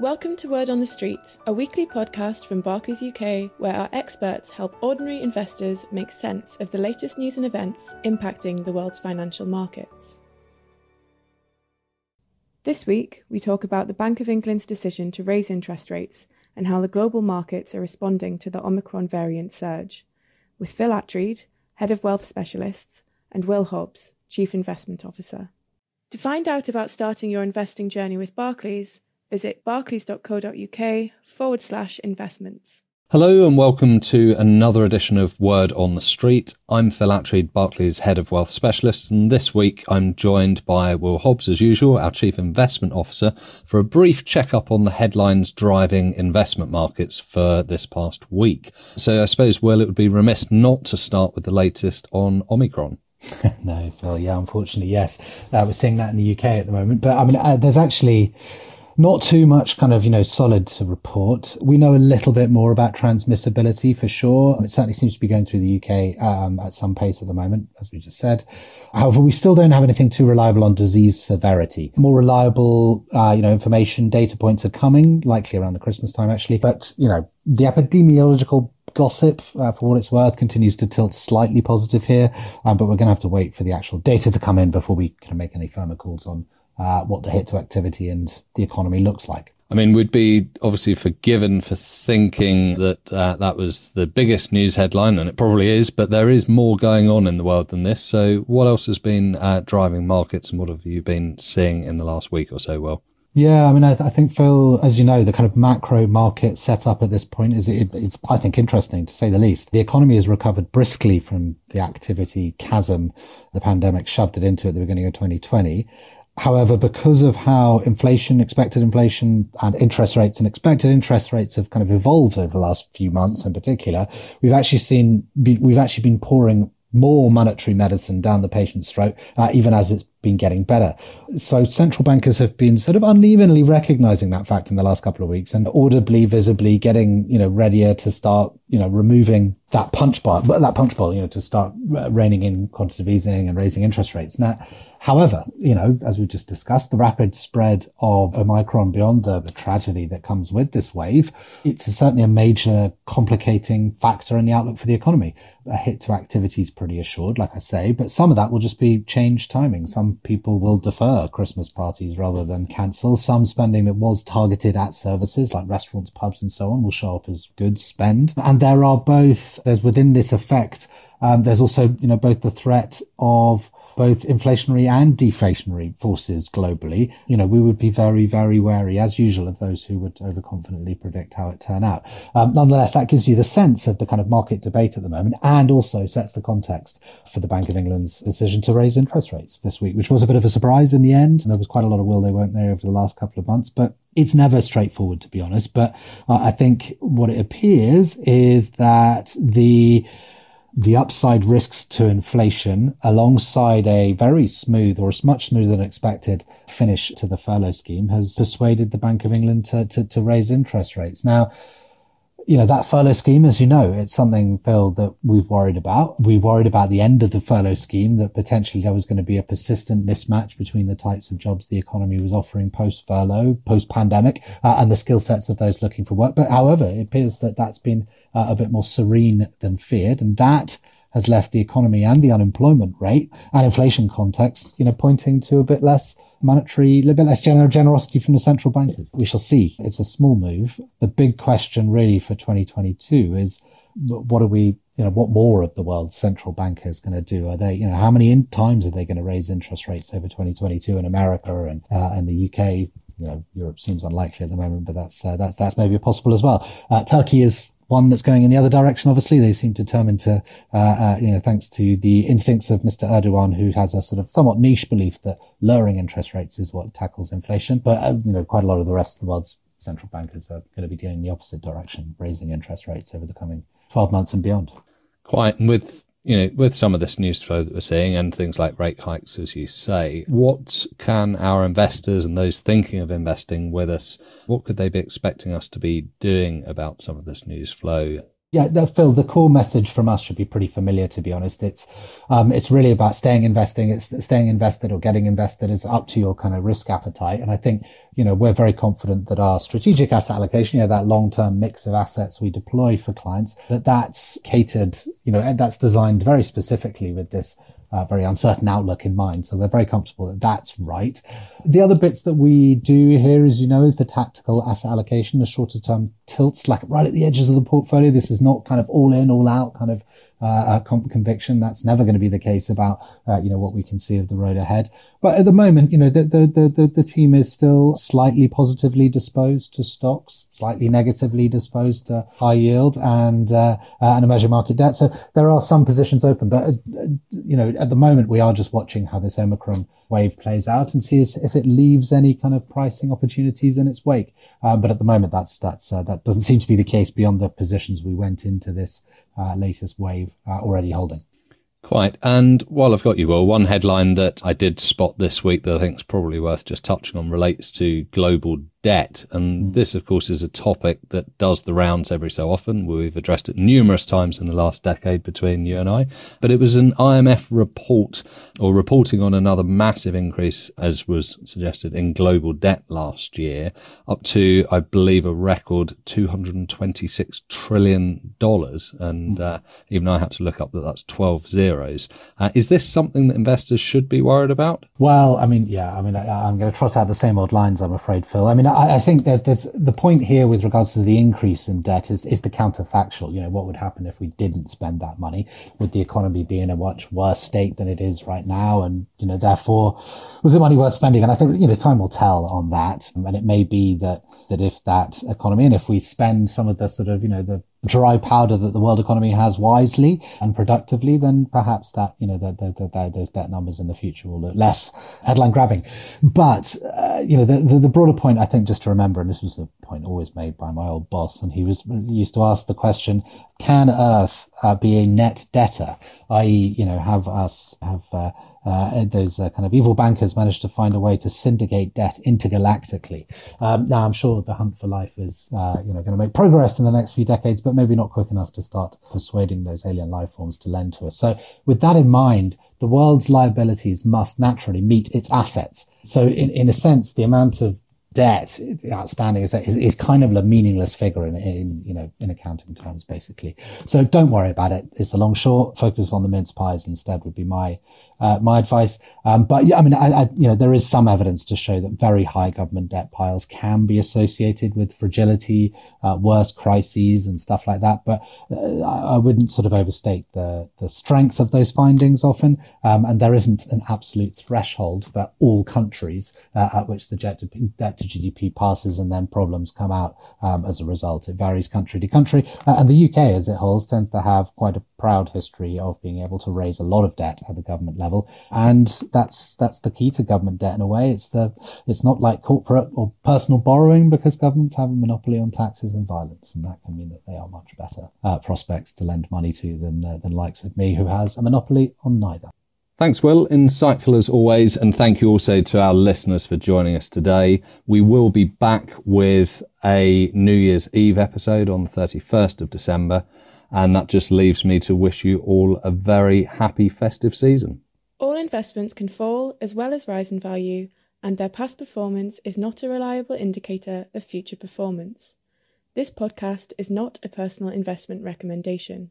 Welcome to Word on the Street, a weekly podcast from Barclays UK where our experts help ordinary investors make sense of the latest news and events impacting the world's financial markets. This week, we talk about the Bank of England's decision to raise interest rates and how the global markets are responding to the Omicron variant surge, with Phil Attreed, Head of Wealth Specialists, and Will Hobbs, Chief Investment Officer. To find out about starting your investing journey with Barclays, visit barclays.co.uk forward slash investments. Hello and welcome to another edition of Word on the Street. I'm Phil Attreed, Barclays Head of Wealth Specialist, and this week I'm joined by Will Hobbs, as usual, our Chief Investment Officer, for a brief checkup on the headlines driving investment markets for this past week. So I suppose, Will, it would be remiss not to start with the latest on Omicron. no, Phil, yeah, unfortunately, yes. Uh, we're seeing that in the UK at the moment. But I mean, uh, there's actually not too much kind of, you know, solid to report. We know a little bit more about transmissibility for sure. It certainly seems to be going through the UK um, at some pace at the moment, as we just said. However, we still don't have anything too reliable on disease severity. More reliable, uh, you know, information, data points are coming, likely around the Christmas time, actually. But, you know, the epidemiological gossip, uh, for what it's worth, continues to tilt slightly positive here. Um, but we're going to have to wait for the actual data to come in before we can make any firmer calls on uh, what the hit to activity and the economy looks like. I mean, we'd be obviously forgiven for thinking that uh, that was the biggest news headline, and it probably is, but there is more going on in the world than this. So, what else has been uh, driving markets, and what have you been seeing in the last week or so, Will, Yeah, I mean, I, I, think Phil, as you know, the kind of macro market setup at this point is, it, it's, I think, interesting to say the least. The economy has recovered briskly from the activity chasm the pandemic shoved it into at the beginning of 2020. However, because of how inflation, expected inflation and interest rates and expected interest rates have kind of evolved over the last few months in particular, we've actually seen, we've actually been pouring more monetary medicine down the patient's throat, uh, even as it's been getting better. So central bankers have been sort of unevenly recognizing that fact in the last couple of weeks and audibly, visibly getting, you know, readier to start, you know, removing that punch bar, that punch bowl, you know, to start uh, reining in quantitative easing and raising interest rates. Now, However, you know, as we just discussed, the rapid spread of Omicron beyond the, the, tragedy that comes with this wave, it's certainly a major complicating factor in the outlook for the economy. A hit to activity is pretty assured, like I say, but some of that will just be changed timing. Some people will defer Christmas parties rather than cancel. Some spending that was targeted at services like restaurants, pubs, and so on will show up as goods spend. And there are both, there's within this effect, um, there's also, you know, both the threat of both inflationary and deflationary forces globally, you know, we would be very, very wary, as usual, of those who would overconfidently predict how it turn out. Um, nonetheless, that gives you the sense of the kind of market debate at the moment and also sets the context for the Bank of England's decision to raise interest rates this week, which was a bit of a surprise in the end. And there was quite a lot of will they weren't there over the last couple of months, but it's never straightforward, to be honest. But uh, I think what it appears is that the the upside risks to inflation alongside a very smooth or as much smoother than expected finish to the furlough scheme has persuaded the Bank of England to, to, to raise interest rates. Now, you know, that furlough scheme, as you know, it's something, Phil, that we've worried about. We worried about the end of the furlough scheme, that potentially there was going to be a persistent mismatch between the types of jobs the economy was offering post furlough, post pandemic, uh, and the skill sets of those looking for work. But however, it appears that that's been uh, a bit more serene than feared. And that has left the economy and the unemployment rate and inflation context, you know, pointing to a bit less monetary, a bit less generosity from the central bankers. We shall see. It's a small move. The big question really for 2022 is what are we, you know, what more of the world's central bankers going to do? Are they, you know, how many times are they going to raise interest rates over 2022 in America and, uh, and the UK? You know, Europe seems unlikely at the moment, but that's, uh, that's, that's maybe possible as well. Uh, Turkey is one that's going in the other direction. Obviously, they seem determined to, uh, uh, you know, thanks to the instincts of Mr. Erdogan, who has a sort of somewhat niche belief that lowering interest rates is what tackles inflation. But uh, you know, quite a lot of the rest of the world's central bankers are going to be going the opposite direction, raising interest rates over the coming 12 months and beyond. Quite, and with you know, with some of this news flow that we're seeing and things like rate hikes, as you say, what can our investors and those thinking of investing with us, what could they be expecting us to be doing about some of this news flow Yeah, Phil, the core message from us should be pretty familiar, to be honest. It's, um, it's really about staying investing. It's staying invested or getting invested is up to your kind of risk appetite. And I think, you know, we're very confident that our strategic asset allocation, you know, that long-term mix of assets we deploy for clients, that that's catered, you know, and that's designed very specifically with this uh, very uncertain outlook in mind. So we're very comfortable that that's right. The other bits that we do here, as you know, is the tactical asset allocation, the shorter term tilts, like right at the edges of the portfolio. This is not kind of all in, all out kind of uh, conviction. That's never going to be the case about, uh, you know, what we can see of the road ahead. But at the moment, you know, the, the, the, the team is still slightly positively disposed to stocks, slightly negatively disposed to high yield and, uh, uh and emerging market debt. So there are some positions open, but, uh, you know, at the moment, we are just watching how this Omicron wave plays out and see if it leaves any kind of pricing opportunities in its wake. Uh, but at the moment, that's, that's, that doesn't seem to be the case beyond the positions we went into this uh, latest wave uh, already holding. Quite. And while I've got you, Will, one headline that I did spot this week that I think is probably worth just touching on relates to global debt. And mm. this, of course, is a topic that does the rounds every so often. We've addressed it numerous times in the last decade between you and I. But it was an IMF report or reporting on another massive increase, as was suggested, in global debt last year, up to, I believe, a record $226 trillion. And mm. uh, even I had to look up that that's 12 zeros. Uh, is this something that investors should be worried about? Well, I mean, yeah, I mean, I, am going to trot out the same old lines, I'm afraid, Phil. I mean, I, I, think there's there's the point here with regards to the increase in debt is is the counterfactual. You know, what would happen if we didn't spend that money? Would the economy be in a much worse state than it is right now? And you know, therefore, was the money worth spending? And I think you know, time will tell on that. And it may be that that if that economy and if we spend some of the sort of you know the dry powder that the world economy has wisely and productively, then perhaps that, you know, the, the, the, those debt numbers in the future will look less headline grabbing. But, uh, you know, the, the, broader point I think just to remember, and this was a point always made by my old boss, and he was used to ask the question, can Earth uh, be a net debtor? I.e., you know, have us, have, uh, uh, those uh, kind of evil bankers managed to find a way to syndicate debt intergalactically. Um, now, I'm sure the hunt for life is, uh, you know, going to make progress in the next few decades, but maybe not quick enough to start persuading those alien life forms to lend to us. So, with that in mind, the world's liabilities must naturally meet its assets. So, in, in a sense, the amount of debt outstanding is, is, is, kind of a meaningless figure in, in, you know, in accounting terms, basically. So don't worry about it. It's the long short. Focus on the mince pies instead would be my, uh, my advice. Um, but yeah, I mean, I, I, you know, there is some evidence to show that very high government debt piles can be associated with fragility, uh, worse crises and stuff like that. But uh, I wouldn't sort of overstate the, the strength of those findings often. Um, and there isn't an absolute threshold for all countries uh, at which the debt to, debt to GDP passes and then problems come out um, as a result. It varies country to country. Uh, and the UK, as it holds, tends to have quite a proud history of being able to raise a lot of debt at the government level. And that's, that's the key to government debt in a way. It's the, it's not like corporate or personal borrowing because governments have a monopoly on taxes and violence. And that can mean that they are much better uh, prospects to lend money to than, uh, than likes of me who has a monopoly on neither. Thanks, Will. Insightful as always. And thank you also to our listeners for joining us today. We will be back with a New Year's Eve episode on the 31st of December. And that just leaves me to wish you all a very happy festive season. All investments can fall as well as rise in value, and their past performance is not a reliable indicator of future performance. This podcast is not a personal investment recommendation.